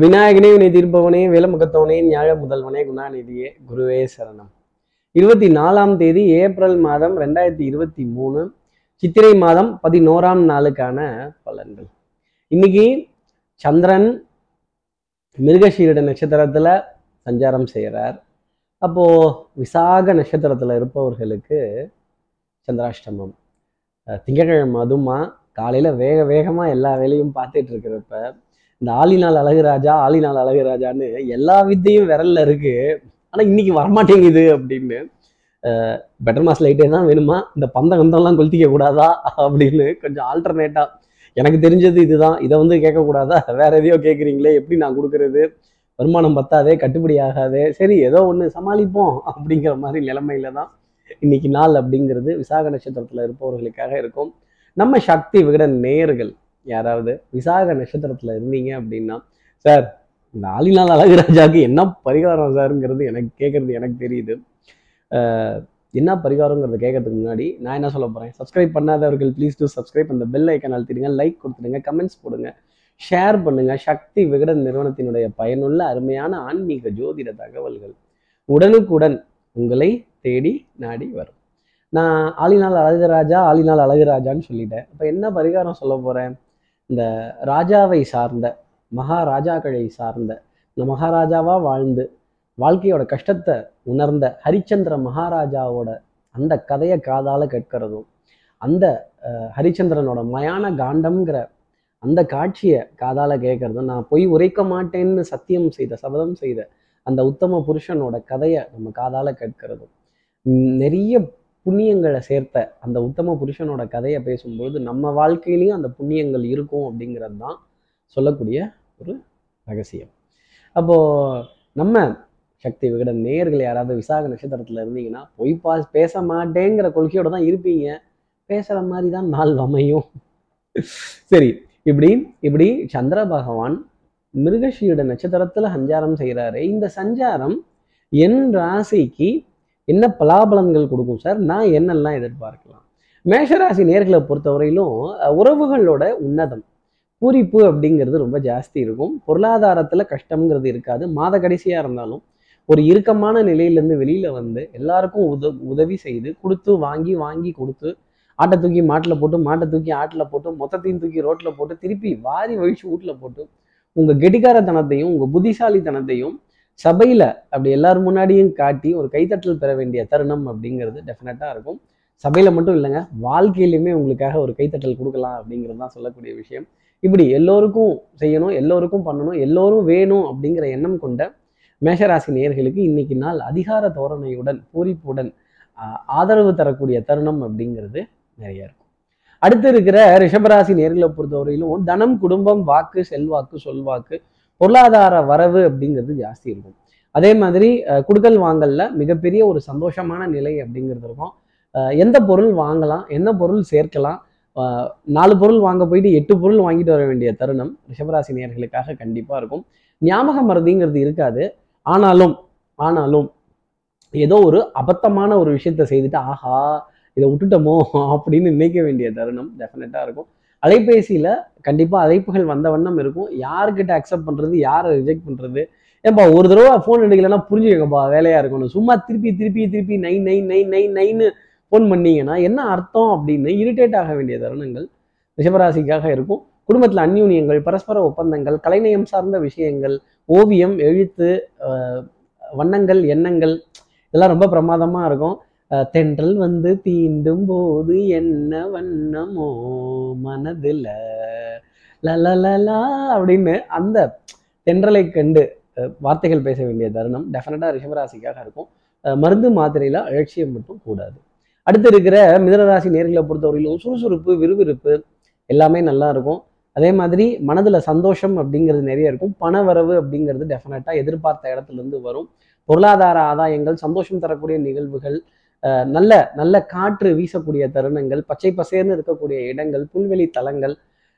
விநாயகனே வினை தீர்ப்பவனே வேலமுகத்தவனே ஞாழ முதல்வனே குணாநிதியே குருவே சரணம். இருபத்தி நாலாம் தேதி ஏப்ரல் மாதம் ரெண்டாயிரத்தி இருபத்தி மூணு சித்திரை மாதம் பதினோராம் நாளுக்கான பலன்கள். இன்னைக்கு சந்திரன் மிருகஷீரிட நட்சத்திரத்துல சஞ்சாரம் செய்கிறார். அப்போ விசாக நட்சத்திரத்துல இருப்பவர்களுக்கு சந்திராஷ்டமம். திங்கக்கிழமை திங்கட்கிழமை அதுமா காலையில் வேக வேகமாக எல்லா வேலையும் பார்த்துட்டு இருக்கிறப்ப இந்த ஆளினால் அழகுராஜா ஆளினால் அழகுராஜான்னு எல்லா வித்தையும் விரல்ல இருக்கு. ஆனால் இன்னைக்கு வரமாட்டேங்குது அப்படின்னு பெட்டர் மாஸ் லைட்டே தான் வேணுமா? இந்த பந்த கந்தம்லாம் கொளுத்திக்க கூடாதா? அப்படின்னு கொஞ்சம் ஆல்டர்னேட்டா எனக்கு தெரிஞ்சது இதுதான். இதை வந்து கேட்கக்கூடாதா? வேற எதையோ கேட்குறீங்களே எப்படி நான் கொடுக்கறது? வருமானம் பத்தாதே கட்டுப்படி ஆகாதே சரி ஏதோ ஒன்று சமாளிப்போம் அப்படிங்கிற மாதிரி நிலைமையில தான் இன்னைக்கு நாள் அப்படிங்கிறது விசாக நட்சத்திரத்தில் இருப்பவர்களுக்காக இருக்கும். நம்ம சக்தி விகட நேயர்கள் யாராவது விசாக நட்சத்திரத்தில் இருந்தீங்க அப்படின்னா சார் இந்த ஆளினால் அழகுராஜாவுக்கு என்ன பரிகாரம் சாருங்கிறது எனக்கு கேட்குறது எனக்கு தெரியுது. என்ன பரிகாரங்கிறத கேட்கறதுக்கு முன்னாடி நான் என்ன சொல்ல போகிறேன் சப்ஸ்கிரைப் பண்ணாதவர்கள் ப்ளீஸ் டூ சப்ஸ்கிரைப் அந்த பெல் ஐக்கன் அழுத்திடுங்க லைக் கொடுத்துடுங்க கமெண்ட்ஸ் போடுங்க. ஷேர் பண்ணுங்க. சக்தி விகடன் நிறுவனத்தினுடைய பயனுள்ள அருமையான ஆன்மீக ஜோதிட தகவல்கள் உடனுக்குடன் உங்களை தேடி நாடி வரும். நான் ஆளினால் அழகுராஜா ஆளினால் அழகுராஜான்னு சொல்லிட்டேன். இப்போ என்ன பரிகாரம் சொல்ல போகிறேன் இந்த ராஜாவை சார்ந்த மகாராஜாக்களை சார்ந்த இந்த மகாராஜாவா வாழ்ந்து வாழ்க்கையோட கஷ்டத்தை உணர்ந்த ஹரிச்சந்திர மகாராஜாவோட அந்த கதையை காதால் கேட்கிறதும் அந்த ஹரிச்சந்திரனோட மயான காண்டம்ங்கிற அந்த காட்சியை காதால் கேட்கறதும் நான் பொய் உரைக்க மாட்டேன்னு சத்தியம் செய்த சபதம் செய்த அந்த உத்தம புருஷனோட கதையை நம்ம காதால் கேட்கிறதும் நிறைய புண்ணியங்களை சேர்த்த அந்த உத்தம புருஷனோட கதையை பேசும்பொழுது நம்ம வாழ்க்கையிலையும் அந்த புண்ணியங்கள் இருக்கும் அப்படிங்கிறது தான் சொல்லக்கூடிய ஒரு ரகசியம். அப்போது நம்ம சக்தி விகடன் நேயர்கள் யாராவது விசாக நட்சத்திரத்தில் இருந்தீங்கன்னா பொய் பா பேச மாட்டேங்கிற கொள்கையோட தான் இருப்பீங்க. பேசுகிற மாதிரி தான் நாள் அமையும். சரி இப்படி இப்படி சந்திர பகவான் மிருகஷியோட நட்சத்திரத்தில் சஞ்சாரம் செய்கிறாரு இந்த சஞ்சாரம் என் ராசிக்கு என்ன பலாபலன்கள் கொடுக்கும் சார்? நான் என்னெல்லாம் எதிர்பார்க்கலாம்? மேஷராசி நேர்களை பொறுத்தவரையிலும் உறவுகளோட உன்னதம். பூரிப்பு அப்படிங்கிறது ரொம்ப ஜாஸ்தி இருக்கும். பொருளாதாரத்தில் கஷ்டம்ங்கிறது இருக்காது. மாத கடைசியாக இருந்தாலும் ஒரு இறுக்கமான நிலையிலேருந்து வெளியில் வந்து எல்லாருக்கும் உத உதவி செய்து கொடுத்து வாங்கி வாங்கி கொடுத்து ஆட்டை தூக்கி மாட்டில் போட்டு மாட்டை தூக்கி ஆட்டில் போட்டு மொத்தத்தையும் தூக்கி ரோட்டில் போட்டு திருப்பி வாரி வழிச்சு வீட்டில் போட்டு உங்கள் கெட்டிக்காரத்தனத்தையும் உங்கள் புத்திசாலித்தனத்தையும் சபையில் அப்படி எல்லார் முன்னாடியும் காட்டி ஒரு கைத்தட்டல் பெற வேண்டிய தருணம் அப்படிங்கிறது டெஃபினட்டாக இருக்கும். சபையில் மட்டும் இல்லைங்க வாழ்க்கையிலையுமே உங்களுக்காக ஒரு கைத்தட்டல் கொடுக்கலாம் அப்படிங்கிறது தான் சொல்லக்கூடிய விஷயம். இப்படி எல்லோருக்கும் செய்யணும் எல்லோருக்கும் பண்ணணும் எல்லோரும் வேணும் அப்படிங்கிற எண்ணம் கொண்ட மேஷராசி நேர்களுக்கு இன்னைக்கு நாள் அதிகார தோரணையுடன் பூரிப்புடன் ஆஹ், ஆதரவு தரக்கூடிய தருணம் அப்படிங்கிறது நிறைய இருக்கும். அடுத்து இருக்கிற ரிஷபராசி நேர்களை பொறுத்தவரையிலும் தனம் குடும்பம் வாக்கு செல்வாக்கு சொல்வாக்கு பொருளாதார வரவு அப்படிங்கிறது ஜாஸ்தி இருக்கும். அதே மாதிரி குடுக்கல் வாங்கல்ல மிகப்பெரிய ஒரு சந்தோஷமான நிலை அப்படிங்கிறது இருக்கும். எந்த பொருள் வாங்கலாம் என்ன பொருள் சேர்க்கலாம் நாலு பொருள் வாங்க போயிட்டு எட்டு பொருள் வாங்கிட்டு வர வேண்டிய தருணம் ரிஷபராசி நேர்களுக்காக கண்டிப்பாக இருக்கும். ஞாபக மருதிங்கிறது இருக்காது. ஆனாலும் ஆனாலும் ஏதோ ஒரு அபத்தமான ஒரு விஷயத்த செய்துட்டு ஆஹா இதை விட்டுட்டோமோ? அப்படின்னு நினைக்க வேண்டிய தருணம் டெஃபினட்டாக இருக்கும். அலைபேசியில் கண்டிப்பாக அழைப்புகள் வந்த வண்ணம் இருக்கும். யாருக்கிட்ட அக்செப்ட் பண்ணுறது யாரை ரிஜெக்ட் பண்ணுறது ஏன்பா ஒரு தடவை ஃபோன் எடுக்கலைன்னா புரிஞ்சுக்கப்பா வேலையாக இருக்கணும் சும்மா திருப்பி திருப்பி திருப்பி நை நைன் நைன் நை நைன்னு ஃபோன் பண்ணீங்கன்னா என்ன அர்த்தம் அப்படின்னு இரிட்டேட் ஆக வேண்டிய தருணங்கள் ரிஷபராசிக்காக இருக்கும். குடும்பத்தில் அந்யூன்யங்கள் பரஸ்பர ஒப்பந்தங்கள் கலைநயம் சார்ந்த விஷயங்கள் ஓவியம் எழுத்து வண்ணங்கள் எண்ணங்கள் இதெல்லாம் ரொம்ப பிரமாதமாக இருக்கும். தென்றல் வந்து தீண்டும் போது என்ன வண்ணமோ மனதில் லலலலா அப்படின்னு அந்த தென்றலை கண்டு வார்த்தைகள் பேச வேண்டிய தருணம் டெஃபினட்டாக ரிஷபராசிக்காக இருக்கும். மருந்து மாத்திரையில் அலட்சியம் மட்டும் கூடாது. அடுத்து இருக்கிற மிதனராசி நேர்களை பொறுத்தவரையிலும் சுறுசுறுப்பு விறுவிறுப்பு எல்லாமே நல்லா இருக்கும். அதே மாதிரி மனதில் சந்தோஷம் அப்படிங்கிறது நிறைய இருக்கும். பண வரவு அப்படிங்கிறது டெஃபினட்டாக எதிர்பார்த்த இடத்துல இருந்து வரும். பொருளாதார ஆதாயங்கள் சந்தோஷம் தரக்கூடிய நிகழ்வுகள் நல்ல நல்ல காற்று வீசக்கூடிய தருணங்கள் பச்சை பசேர்னு இருக்கக்கூடிய இடங்கள் புல்வெளி தலங்கள்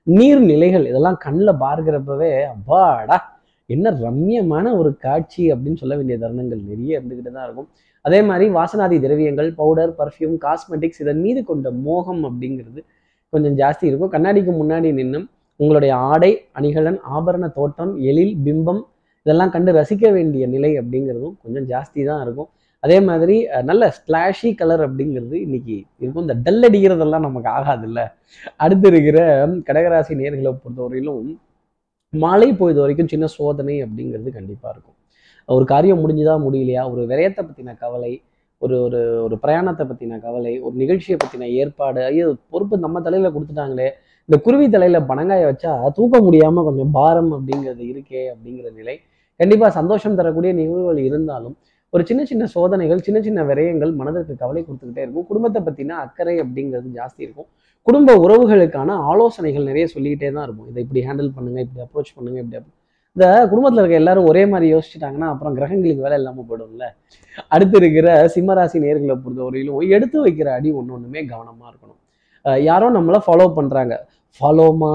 நீர்நிலைகள் இதெல்லாம் கண்ணில் பார்க்கிறப்பவே அப்பாடா என்ன ரம்மியமான ஒரு காட்சி அப்படின்னு சொல்ல வேண்டிய தருணங்கள் நிறைய இருந்துக்கிட்டு தான் இருக்கும். அதே மாதிரி வாசனாதி திரவியங்கள் பவுடர் பர்ஃப்யூம் காஸ்மெட்டிக்ஸ் இதன் மீது கொண்ட மோகம் அப்படிங்கிறது கொஞ்சம் ஜாஸ்தி இருக்கும். கண்ணாடிக்கு முன்னாடி நின்னும் உங்களுடைய ஆடை அணிகலன் ஆபரண தோற்றம் எழில் பிம்பம் இதெல்லாம் கண்டு ரசிக்க வேண்டிய நிலை அப்படிங்கிறதும் கொஞ்சம் ஜாஸ்தி தான் இருக்கும். அதே மாதிரி நல்ல ஸ்லாஷி கலர் அப்படிங்கிறது இன்னைக்கு இருக்கும். இந்த டல் அடிக்கிறதெல்லாம் நமக்கு ஆகாதுல்ல. அடுத்து இருக்கிற கடகராசி நேர்களை பொறுத்தவரையிலும் மாலை போயது வரைக்கும் சின்ன சோதனை அப்படிங்கிறது கண்டிப்பாக இருக்கும். ஒரு காரியம் முடிஞ்சுதா முடியலையா? ஒரு விரயத்தை பற்றின கவலை ஒரு ஒரு ஒரு பிரயாணத்தை பற்றின கவலை ஒரு நிகழ்ச்சியை பற்றின ஏற்பாடு ஐயோ பொறுப்பு நம்ம தலையில் கொடுத்துட்டாங்களே. இந்த குருவி தலையில் பனங்காய வச்சா தூக்க முடியாமல் கொஞ்சம் பாரம் அப்படிங்கிறது இருக்கே அப்படிங்கிற நிலை. கண்டிப்பாக சந்தோஷம் தரக்கூடிய நிகழ்வுகள் இருந்தாலும் ஒரு சின்ன சின்ன சோதனைகள் சின்ன சின்ன விரயங்கள் மனதிற்கு கவலை கொடுத்துக்கிட்டே இருக்கும். குடும்பத்தை பற்றின அக்கறை அப்படிங்கிறது ஜாஸ்தி இருக்கும். குடும்ப உறவுகளுக்கான ஆலோசனைகள் நிறைய சொல்லிக்கிட்டே தான் இருக்கும். இதை இப்படி ஹேண்டில் பண்ணுங்க இப்படி அப்ரோச் பண்ணுங்க இப்படி இந்த குடும்பத்தில் இருக்க எல்லாரும் ஒரே மாதிரி யோசிச்சுட்டாங்கன்னா அப்புறம் கிரகங்களுக்கு வேலை இல்லாமல் போயிடும்ல. அடுத்து இருக்கிற சிம்மராசி நேர்களை பொறுத்தவரையிலும் எடுத்து வைக்கிற அடி ஒன்று ஒன்றுமே கவனமாக இருக்கணும். யாரோ நம்மளை ஃபாலோ பண்ணுறாங்க ஃபாலோமா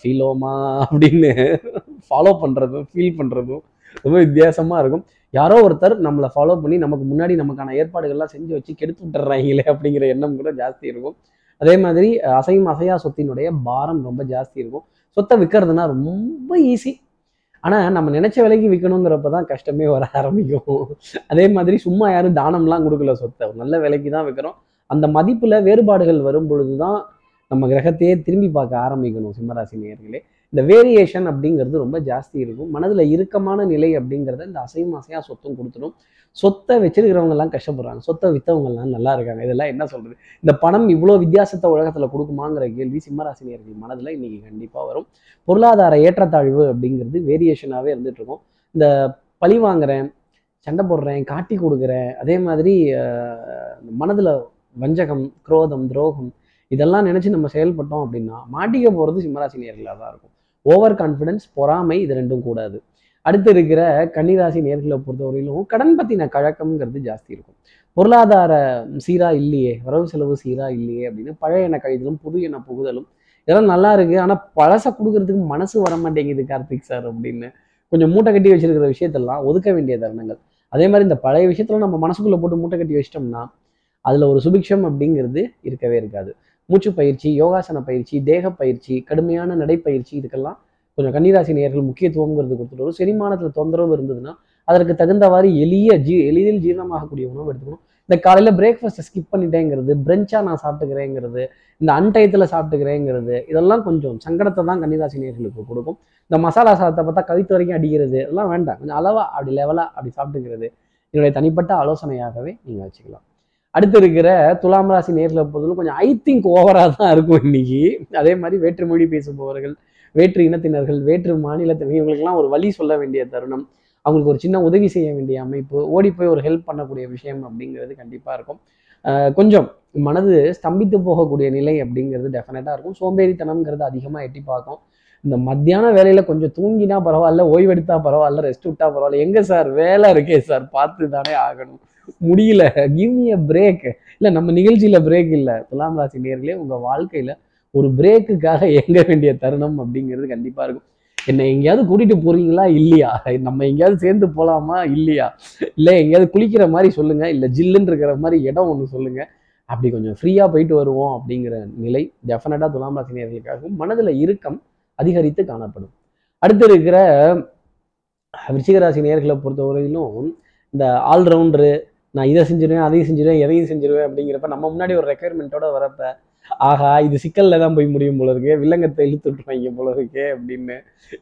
ஃபீலோமா அப்படின்னு ஃபாலோ பண்ணுறதும் ஃபீல் பண்ணுறதும் ரொம்ப வித்தியாசமாக இருக்கும். யாரோ ஒருத்தர் நம்மளை ஃபாலோ பண்ணி நமக்கு முன்னாடி நமக்கான ஏற்பாடுகள்லாம் செஞ்சு வச்சு கெடுத்து விட்டுறாங்களே அப்படிங்கிற எண்ணம் கூட ஜாஸ்தி இருக்கும். அதே மாதிரி அசையும் அசையா சொத்தினுடைய பாரம் ரொம்ப ஜாஸ்தி இருக்கும். சொத்தை விற்கிறதுனா ரொம்ப ஈஸி ஆனால் நம்ம நினைச்ச விலைக்கு விற்கணுங்கிறப்ப தான் கஷ்டமே வர ஆரம்பிக்கும். அதே மாதிரி சும்மா யாரும் தானம்லாம் கொடுக்கல சொத்தை. நல்ல விலைக்கு தான் விற்கிறோம் அந்த மதிப்பில் வேறுபாடுகள் வரும் பொழுது தான் நம்ம கிரகத்தையே திரும்பி பார்க்க ஆரம்பிக்கணும் சிம்மராசி நேர்களே இந்த வேரியேஷன் அப்படிங்கிறது ரொம்ப ஜாஸ்தி இருக்கும். மனதில் இறுக்கமான நிலை அப்படிங்கிறத இந்த அசையும் அசையாக சொத்தும் கொடுத்துடும் சொத்தை வச்சிருக்கிறவங்கலாம் கஷ்டப்படுறாங்க. சொத்தை விற்றவங்கலாம் நல்லா இருக்காங்க. இதெல்லாம் என்ன சொல்கிறது இந்த பணம் இவ்வளோ வித்தியாசத்தை உலகத்தில் கொடுக்குமாங்கிற கேள்வி சிம்மராசினியர்கள் மனதில் இன்னைக்கு கண்டிப்பாக வரும். பொருளாதார ஏற்றத்தாழ்வு அப்படிங்கிறது வேரியேஷனாகவே இருந்துகிட்ருக்கும் இந்த பழி வாங்குறேன் சண்டை போடுறேன் காட்டி கொடுக்குறேன் அதே மாதிரி மனதில் வஞ்சகம் குரோதம் துரோகம் இதெல்லாம் நினச்சி நம்ம செயல்பட்டோம் அப்படின்னா மாட்டிக்க போகிறது சிம்மராசி நேர்களாக தான் இருக்கும். ஓவர் கான்ஃபிடன்ஸ் பொறாமை இது ரெண்டும் கூடாது. அடுத்து இருக்கிற கன்னிராசி நேர்களை பொறுத்தவரையிலும் கடன் பற்றின கழக்கம்ங்கிறது ஜாஸ்தி இருக்கும். பொருளாதார சீரா இல்லையே வரவு செலவு சீரா இல்லையே அப்படின்னு பழைய எண்ணெய் கழிதலும் புது எண்ணெய் புகுதலும் இதெல்லாம் நல்லா இருக்கு. ஆனால் பழசை கொடுக்கறதுக்கு மனசு வர மாட்டேங்குது கார்த்திக் சார் அப்படின்னு. கொஞ்சம் மூட்டை கட்டி வச்சிருக்கிற விஷயத்தெல்லாம் ஒதுக்க வேண்டிய தருணங்கள். அதே மாதிரி இந்த பழைய விஷயத்துல நம்ம மனசுக்குள்ளே போட்டு மூட்டை கட்டி வச்சிட்டோம்னா அதில் ஒரு சுபிக்ஷம் அப்படிங்கிறது இருக்கவே இருக்காது. மூச்சு பயிற்சி யோகாசன பயிற்சி தேக பயிற்சி கடுமையான நடைப்பயிற்சி இதுக்கெல்லாம் கொஞ்சம் கன்னிராசி நேயர்கள் முக்கியத்துவங்கிறது கொடுத்துட்டு வரும். செரிமானத்தில் தொந்தரவு இருந்ததுன்னா அதற்கு தகுந்தவாறு எளிய ஜீ எளிதில் ஜீரணமாகக்கூடிய உணவு எடுத்துக்கணும். இந்த காலையில் பிரேக்ஃபாஸ்ட்டை ஸ்கிப் பண்ணிட்டேங்கிறது பிரெஞ்சாக நான் சாப்பிட்டுக்கிறேங்கிறது இந்த அன்டயத்தில் சாப்பிட்டுக்கிறேங்கிறது இதெல்லாம் கொஞ்சம் சங்கடத்தை தான் கன்னிராசி நேயர்களுக்கு கொடுக்கும். இந்த மசாலா சாதத்தை பார்த்தா கவித்து வரைக்கும் அடிக்கிறது இதெல்லாம் வேண்டாம். கொஞ்சம் அளவாக அப்படி லெவலாக அப்படி சாப்பிட்டுக்கிறது. என்னுடைய தனிப்பட்ட ஆலோசனையாகவே நீங்கள் வச்சுக்கலாம். அடுத்து இருக்கிற துலாம் ராசி நேரில் போதும் கொஞ்சம் ஐ திங்க் ஓவராக தான் இருக்கும் இன்னைக்கு. அதே மாதிரி வேற்று மொழி பேசுபவர்கள் வேற்று இனத்தினர்கள் வேற்று மாநிலத்தினர் இவங்களுக்கெல்லாம் ஒரு வழி சொல்ல வேண்டிய தருணம். அவங்களுக்கு ஒரு சின்ன உதவி செய்ய வேண்டிய அமைப்பு ஓடி போய் ஒரு ஹெல்ப் பண்ணக்கூடிய விஷயம் அப்படிங்கிறது கண்டிப்பாக இருக்கும். கொஞ்சம் மனது ஸ்தம்பித்து போகக்கூடிய நிலை அப்படிங்கிறது டெஃபினட்டாக இருக்கும். சோம்பேறித்தனம்ங்கிறது அதிகமாக எட்டி பார்க்கும். இந்த மத்தியான வேலையில் கொஞ்சம் தூங்கினா பரவாயில்ல ஓய்வெடுத்தா பரவாயில்ல ரெஸ்ட் விட்டா பரவாயில்ல. எங்கே சார்? வேலை இருக்கே சார். பார்த்து தானே ஆகணும். முடியல. கிவ் அ பிரேக் இல்லை நம்ம நிகழ்ச்சியில் பிரேக் இல்லை. துலாம் ராசி நேர்களே உங்கள் வாழ்க்கையில் ஒரு பிரேக்குக்காக இயங்க வேண்டிய தருணம் அப்படிங்கிறது கண்டிப்பாக இருக்கும். என்னை எங்கேயாவது கூட்டிட்டு போகிறீங்களா இல்லையா? நம்ம எங்கேயாவது சேர்ந்து போகலாமா இல்லையா? இல்லை எங்கேயாவது குளிக்கிற மாதிரி சொல்லுங்க. இல்லை ஜில்லுன்னு இருக்கிற மாதிரி இடம் ஒன்று சொல்லுங்கள் அப்படி கொஞ்சம் ஃப்ரீயாக போயிட்டு வருவோம் அப்படிங்கிற நிலை டெஃபினட்டாக துலாம் ராசி நேர்களுக்காகவும் மனதில் இறுக்கம் அதிகரித்து காணப்படும். அடுத்து இருக்கிற விருச்சிகராசி நேர்களை பொறுத்தவரையிலும் இந்த ஆல்ரவுண்டரு நான் இதை செஞ்சிருவேன் அதையும் செஞ்சிருவேன் எதையும் செஞ்சிருவேன் அப்படிங்கிறப்ப நம்ம முன்னாடி ஒரு ரெக்குயர்மெண்ட்டோட வரப்ப ஆஹா இது சிக்கல்ல தான் போய் முடியும் போல இருக்கு வில்லங்கத்தை இழுத்து விட்டுருவாங்க போல இருக்கே அப்படின்னு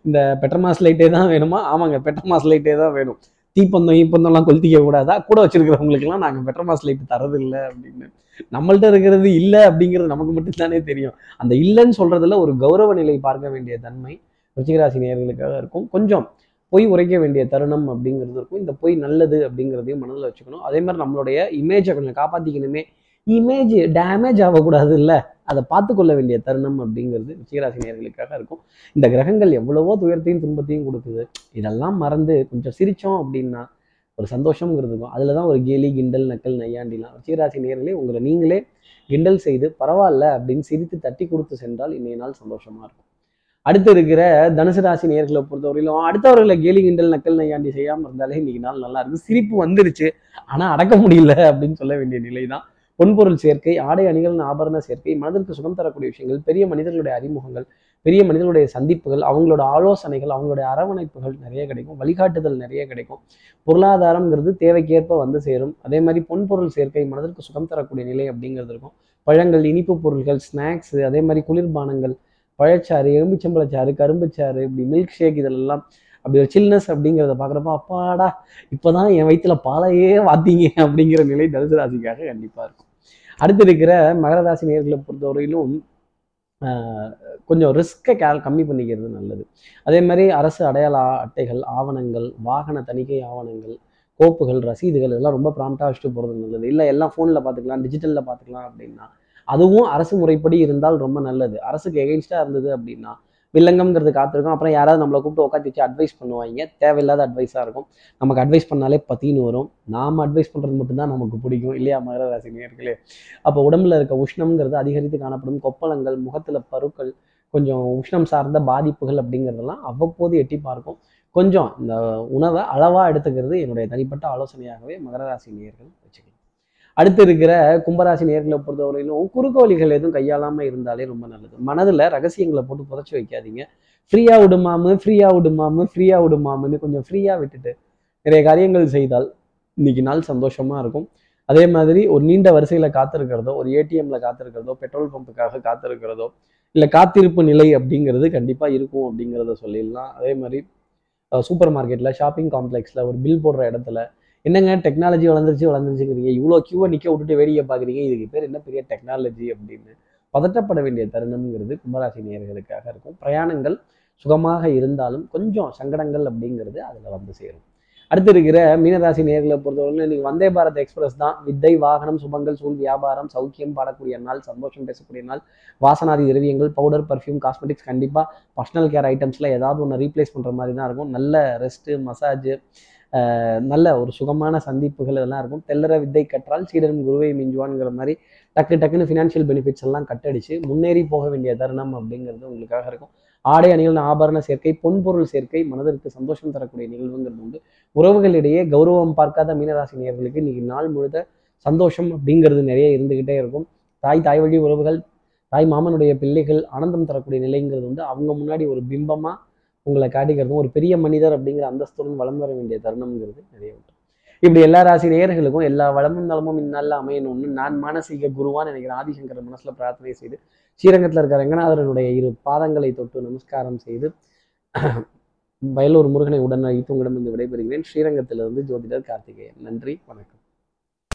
இந்த பெட்ரமாஸ் லைட்டே தான் வேணுமா? ஆமாங்க பெட்ரமாஸ் லைட்டே தான் வேணும். தீப்பந்தம் ஈப்பந்தம்லாம் கொளுத்திக்க கூடாதா? கூட வச்சிருக்கிறவங்களுக்குலாம் நாங்கள் பெட்ரமாஸ் லைட் தரது இல்லை அப்படின்னு. நம்மள்ட்ட இருக்கிறது இல்லை அப்படிங்கிறது நமக்கு மட்டும்தானே தெரியும். அந்த இல்லைன்னு சொல்றதுல ஒரு கௌரவ நிலை பார்க்க வேண்டிய தன்மை ருச்சிகராசி நேர்களுக்காக இருக்கும். கொஞ்சம் பொய் உரைக்க வேண்டிய தருணம் அப்படிங்கிறது இருக்கும். இந்த பொய் நல்லது அப்படிங்கிறதையும் மனதில் வச்சுக்கணும். அதே மாதிரி நம்மளுடைய இமேஜை கொஞ்சம் காப்பாற்றிக்கணுமே இமேஜ் டேமேஜ் ஆகக்கூடாது இல்லை அதை பார்த்துக்கொள்ள வேண்டிய தருணம் அப்படிங்கிறது ருச்சிகராசி நேயர்களுக்காக இருக்கும். இந்த கிரகங்கள் எவ்வளவோ துயரத்தையும் துன்பத்தையும் கொடுக்குது. இதெல்லாம் மறந்து கொஞ்சம் சிரித்தோம் அப்படின்னா ஒரு சந்தோஷங்கிறது இருக்கும். அதில் தான் ஒரு கேலி கிண்டல் நக்கல் நையாண்டிலாம். ருச்சிகராசி நேர்களே உங்களை நீங்களே கிண்டல் செய்து பரவாயில்ல அப்படின்னு சிரித்து தட்டி கொடுத்து சென்றால் இன்றைய நாள் சந்தோஷமாக இருக்கும். அடுத்து இருக்கிற தனுசு ராசி நேர்களை பொறுத்தவரையிலும் அடுத்தவர்களை கேலி கிண்டல் நக்கல் நையாண்டி செய்யாமல் இருந்தாலே இன்னைக்கு நாள் நல்லா இருக்கு சிரிப்பு வந்துருச்சு. ஆனால் அடக்க முடியல அப்படின்னு சொல்ல வேண்டிய நிலை தான் பொன்பொருள் சேர்க்கை ஆடை அணிகள் ஆபரண சேர்க்கை மனதிற்கு சுகம் தரக்கூடிய விஷயங்கள் பெரிய மனிதர்களுடைய அறிமுகங்கள் பெரிய மனிதர்களுடைய சந்திப்புகள் அவங்களோட ஆலோசனைகள் அவங்களுடைய அரவணைப்புகள் நிறைய கிடைக்கும். வழிகாட்டுதல் நிறைய கிடைக்கும். பொருளாதாரம்ங்கிறது தேவைக்கேற்ப வந்து சேரும். அதே மாதிரி பொன்பொருள் சேர்க்கை மனதிற்கு சுகம் தரக்கூடிய நிலை அப்படிங்கிறது இருக்கும். பழங்கள் இனிப்பு பொருட்கள் ஸ்நாக்ஸ் அதே மாதிரி குளிர்பானங்கள் பழச்சாறு எலும்பிச்சம்பழச்சாறு கரும்புச்சாறு இப்படி மில்க் ஷேக் இதெல்லாம் அப்படி ஒரு சில்னஸ் அப்படிங்கிறத பார்க்குறப்ப அப்பாடா இப்போதான் என் வயிற்றுல பாலையே வாத்தீங்க அப்படிங்கிற நிலை தனுசு ராசிக்காக கண்டிப்பாக இருக்கும். அடுத்து இருக்கிற மகர ராசி நேர்களை பொறுத்தவரையிலும் கொஞ்சம் ரிஸ்க்கை கே கம்மி பண்ணிக்கிறது நல்லது. அதே மாதிரி அரசு அடையாள அட்டைகள் ஆவணங்கள் வாகன தணிக்கை ஆவணங்கள் கோப்புகள் ரசீதுகள் இதெல்லாம் ரொம்ப ப்ராம்ப்டாக வச்சுட்டு போகிறது நல்லது. இல்லை எல்லாம் ஃபோனில் பார்த்துக்கலாம் டிஜிட்டலில் பார்த்துக்கலாம் அப்படின்னா அதுவும் அரசு முறைப்படி இருந்தால் ரொம்ப நல்லது. அரசுக்கு எகெயின்ஸ்டாக இருந்தது அப்படின்னா வில்லங்கம்ங்கிறது காத்திருக்கும். அப்புறம் யாராவது நம்மளை கூப்பிட்டு உட்காந்து வச்சு அட்வைஸ் பண்ணுவாங்க. தேவையில்லாத அட்வைஸாக இருக்கும். நமக்கு அட்வைஸ் பண்ணாலே பத்தின்னு வரும். நாம் அட்வைஸ் பண்ணுறது மட்டும்தான் நமக்கு பிடிக்கும். இல்லையா மகர ராசி நேர்களே அப்போ உடம்புல இருக்க உஷ்ணம்ங்கிறது அதிகரித்து காணப்படும். கொப்பளங்கள் முகத்தில் பருக்கள் கொஞ்சம் உஷ்ணம் சார்ந்த பாதிப்புகள் அப்படிங்கிறதெல்லாம் அவ்வப்போது எட்டி பார்க்கும். கொஞ்சம் இந்த உணவை அளவாக எடுத்துக்கிறது என்னுடைய தனிப்பட்ட ஆலோசனையாகவே மகர ராசி நேயர்கள் வச்சுக்கலாம். அடுத்து இருக்கிற கும்பராசி நேர்களை பொறுத்தவரையிலும் குறுக்கு வழிகள் எதுவும் கையாளாமல் இருந்தாலே ரொம்ப நல்லது. மனதில் ரகசியங்களை போட்டு புதைச்சி வைக்காதீங்க. ஃப்ரீயாக விடுமாமு ஃப்ரீயாக விடுமாமு ஃப்ரீயாக விடுமாமுன்னு கொஞ்சம் ஃப்ரீயாக விட்டுட்டு நிறைய காரியங்கள் செய்தால் இன்னைக்கு நாள் சந்தோஷமாக இருக்கும். அதே மாதிரி ஒரு நீண்ட வரிசையில் காத்திருக்கிறதோ ஒரு ஏடிஎம்ல காத்திருக்கிறதோ பெட்ரோல் பம்புக்காக காத்திருக்கிறதோ இல்லை காத்திருப்பு நிலை அப்படிங்கிறது கண்டிப்பாக இருக்கும் அப்படிங்கிறத சொல்லிடலாம். அதே மாதிரி சூப்பர் மார்க்கெட்டில் ஷாப்பிங் காம்ப்ளெக்ஸில் ஒரு பில் போடுற இடத்துல என்னங்க டெக்னாலஜி வளர்ந்துருச்சு வளர்ந்துருச்சுங்கிறீங்க. இவ்வளோ கியூவை நிற்க விட்டுட்டு வேடிக்கை பார்க்குறீங்க. இதுக்கு பேர் என்ன பெரிய டெக்னாலஜி அப்படின்னு பதட்டப்பட வேண்டிய தருணம்ங்கிறது கும்பராசி நேர்களுக்காக இருக்கும். பிரயாணங்கள் சுகமாக இருந்தாலும் கொஞ்சம் சங்கடங்கள் அப்படிங்கிறது அதில் வந்து சேரும். அடுத்து இருக்கிற மீனராசி நேர்களை பொறுத்தவரை இன்னைக்கு வந்தே பாரத் எக்ஸ்பிரஸ் தான். வித்தை வாகனம் சுபங்கள் சூழ் வியாபாரம் சௌக்கியம் பாடக்கூடிய நாள் சந்தோஷம் பேசக்கூடிய நாள் வாசனாதி திரவியங்கள் பவுடர் பர்ஃப்யூம் காஸ்மெட்டிக்ஸ் கண்டிப்பாக பர்சனல் கேர் ஐட்டம்ஸில் ஏதாவது ஒன்று ரீப்ளேஸ் பண்ணுற மாதிரி தான் இருக்கும். நல்ல ரெஸ்ட்டு மசாஜ் நல்ல ஒரு சுகமான சந்திப்புகள் இதெல்லாம் இருக்கும். தெல்லற வித்தை கற்றால் சீடரும் குருவை மிஞ்சுவான்ங்கிற மாதிரி டக்கு டக்குன்னு ஃபினான்ஷியல் பெனிஃபிட்ஸ் எல்லாம் கட்டடிச்சு முன்னேறி போக வேண்டிய தருணம் அப்படிங்கிறது உங்களுக்காக இருக்கும். ஆடை அணிகள் ஆபரண சேர்க்கை பொன்பொருள் சேர்க்கை மனதிற்கு சந்தோஷம் தரக்கூடிய நிகழ்வுங்கிறது உண்டு. உறவுகளிடையே கௌரவம் பார்க்காத மீனராசி நேர்களுக்கு இன்னைக்கு நாள் முழுத சந்தோஷம் அப்படிங்கிறது நிறைய இருந்துகிட்டே இருக்கும். தாய் தாய் வழி உறவுகள் தாய் மாமனுடைய பிள்ளைகள் ஆனந்தம் தரக்கூடிய நிலைங்கிறது வந்து அவங்க முன்னாடி ஒரு பிம்பமாக உங்களை காட்டிக்கிறதும் ஒரு பெரிய மனிதர் அப்படிங்கிற அந்தஸ்துடன் வளம் வர வேண்டிய தருணம்ங்கிறது நிறைய உண்டு. இப்படி எல்லா ராசி நேயர்களுக்கும் எல்லா வளமும் நலமும் இந்நாளில் அமையணும்னு நான் மானசீக குருவான் நினைக்கிறேன். ஆதிசங்கர மனசுல பிரார்த்தனை செய்து ஸ்ரீரங்கத்தில் இருக்கிற ரங்கநாதரனுடைய இரு பாதங்களை தொட்டு நமஸ்காரம் செய்து வயலூர் முருகனை உடன் அழைத்து உங்களிடமிருந்து விடைபெறுகிறேன். ஸ்ரீரங்கத்திலிருந்து ஜோதிடர் கார்த்திகேயன். நன்றி வணக்கம்.